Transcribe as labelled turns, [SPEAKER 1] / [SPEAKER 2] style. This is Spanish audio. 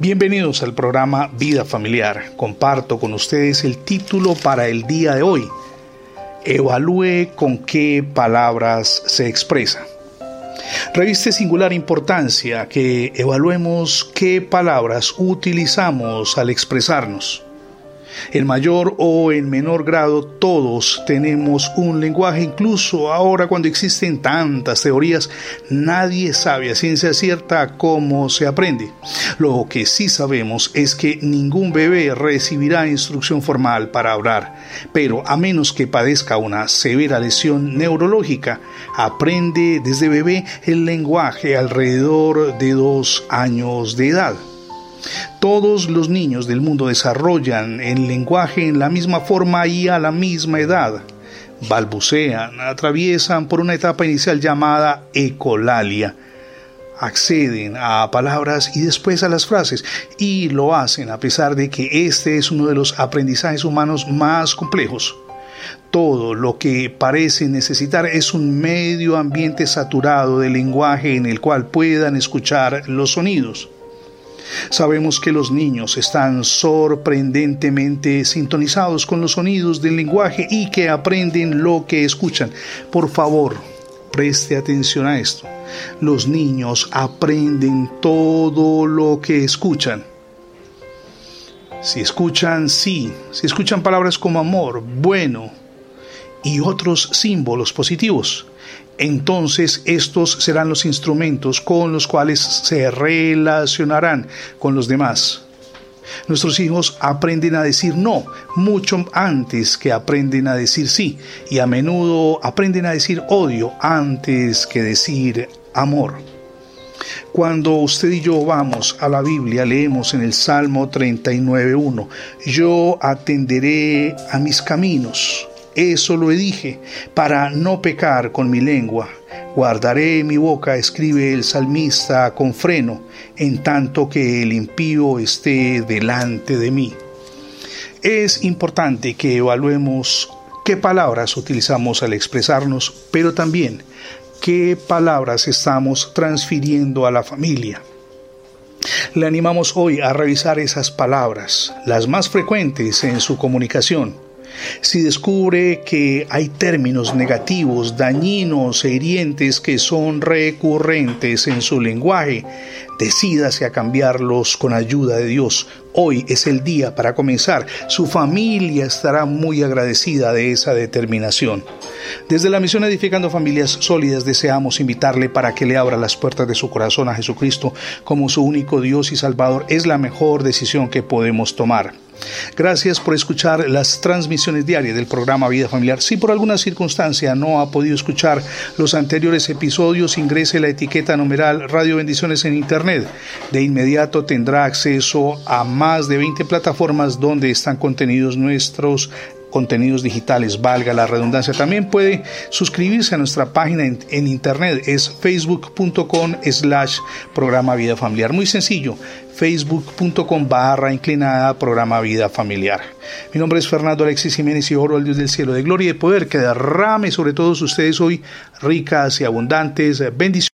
[SPEAKER 1] Bienvenidos al programa Vida Familiar. Comparto con ustedes el título para el día de hoy. Evalúe con qué palabras se expresa. Reviste singular importancia que evaluemos qué palabras utilizamos al expresarnos. En mayor o en menor grado todos tenemos un lenguaje, incluso ahora cuando existen tantas teorías, nadie sabe a ciencia cierta cómo se aprende. Lo que sí sabemos es que ningún bebé recibirá instrucción formal para hablar, pero a menos que padezca una severa lesión neurológica, aprende desde bebé el lenguaje alrededor de dos años de edad. Todos los niños del mundo desarrollan el lenguaje en la misma forma y a la misma edad. Balbucean, atraviesan por una etapa inicial llamada ecolalia. Acceden a palabras y después a las frases y lo hacen a pesar de que este es uno de los aprendizajes humanos más complejos. Todo lo que parece necesitar es un medio ambiente saturado de lenguaje en el cual puedan escuchar los sonidos. Sabemos que los niños están sorprendentemente sintonizados con los sonidos del lenguaje y que aprenden lo que escuchan. Por favor, preste atención a esto. Los niños aprenden todo lo que escuchan. Si escuchan sí, si escuchan palabras como amor, bueno y otros símbolos positivos, entonces estos serán los instrumentos con los cuales se relacionarán con los demás. Nuestros hijos aprenden a decir no mucho antes que aprenden a decir sí y a menudo aprenden a decir odio antes que decir amor. Cuando usted y yo vamos a la Biblia, leemos en el Salmo 39.1, yo atenderé a mis caminos eso lo dije, para no pecar con mi lengua. Guardaré mi boca, escribe el salmista con freno, en tanto que el impío esté delante de mí. Es importante que evaluemos qué palabras utilizamos al expresarnos, pero también qué palabras estamos transfiriendo a la familia. Le animamos hoy a revisar esas palabras, las más frecuentes en su comunicación si descubre que hay términos negativos, dañinos e hirientes que son recurrentes en su lenguaje, decídase a cambiarlos con ayuda de Dios. Hoy es el día para comenzar. Su familia estará muy agradecida de esa determinación. Desde la misión Edificando Familias Sólidas deseamos invitarle para que le abra las puertas de su corazón a Jesucristo como su único Dios y Salvador. Es la mejor decisión que podemos tomar. Gracias por escuchar las transmisiones diarias del programa Vida Familiar. Si por alguna circunstancia no ha podido escuchar los anteriores episodios, ingrese la etiqueta numeral Radio Bendiciones en Internet. De inmediato tendrá acceso a más de 20 plataformas donde están contenidos nuestros contenidos digitales, valga la redundancia. También puede suscribirse a nuestra página en, internet, es facebook.com slash programa vida familiar. Muy sencillo, facebook.com barra inclinada programa vida familiar. Mi nombre es Fernando Alexis Jiménez y oro al Dios del cielo de gloria y de poder que derrame sobre todos ustedes hoy ricas y abundantes bendiciones.